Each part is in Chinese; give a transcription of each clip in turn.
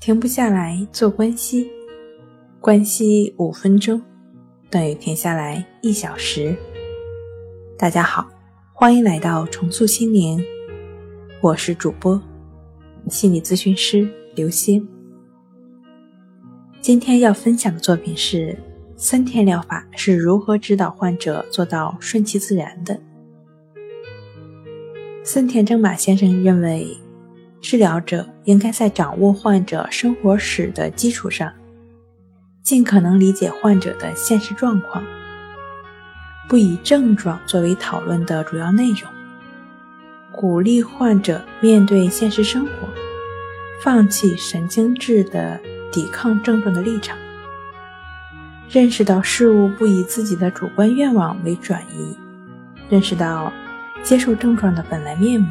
停不下来做关系，关系五分钟等于停下来一小时。大家好，欢迎来到重塑心灵，我是主播心理咨询师刘星。今天要分享的作品是森田疗法是如何指导患者做到顺其自然的。森田正马先生认为。治疗者应该在掌握患者生活史的基础上，尽可能理解患者的现实状况，不以症状作为讨论的主要内容，鼓励患者面对现实生活，放弃神经质的抵抗症状的立场，认识到事物不以自己的主观愿望为转移，认识到接受症状的本来面目。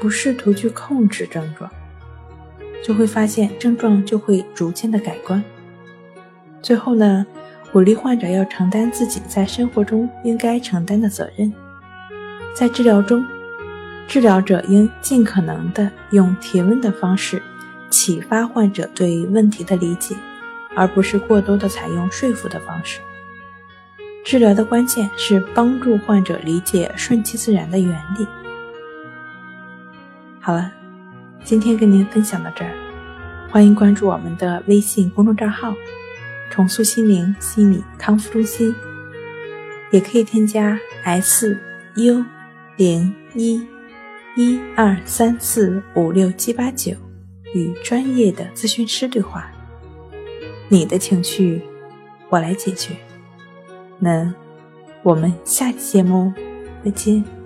不试图去控制症状，就会发现症状就会逐渐的改观。最后呢，鼓励患者要承担自己在生活中应该承担的责任。在治疗中，治疗者应尽可能的用提问的方式启发患者对问题的理解，而不是过多的采用说服的方式。治疗的关键是帮助患者理解顺其自然的原理。好了，今天跟您分享到这儿，欢迎关注我们的微信公众账号“重塑心灵心理康复中心”，也可以添加 S U 零一一二三四五六七八九与专业的咨询师对话。你的情绪，我来解决。那我们下期节目再见。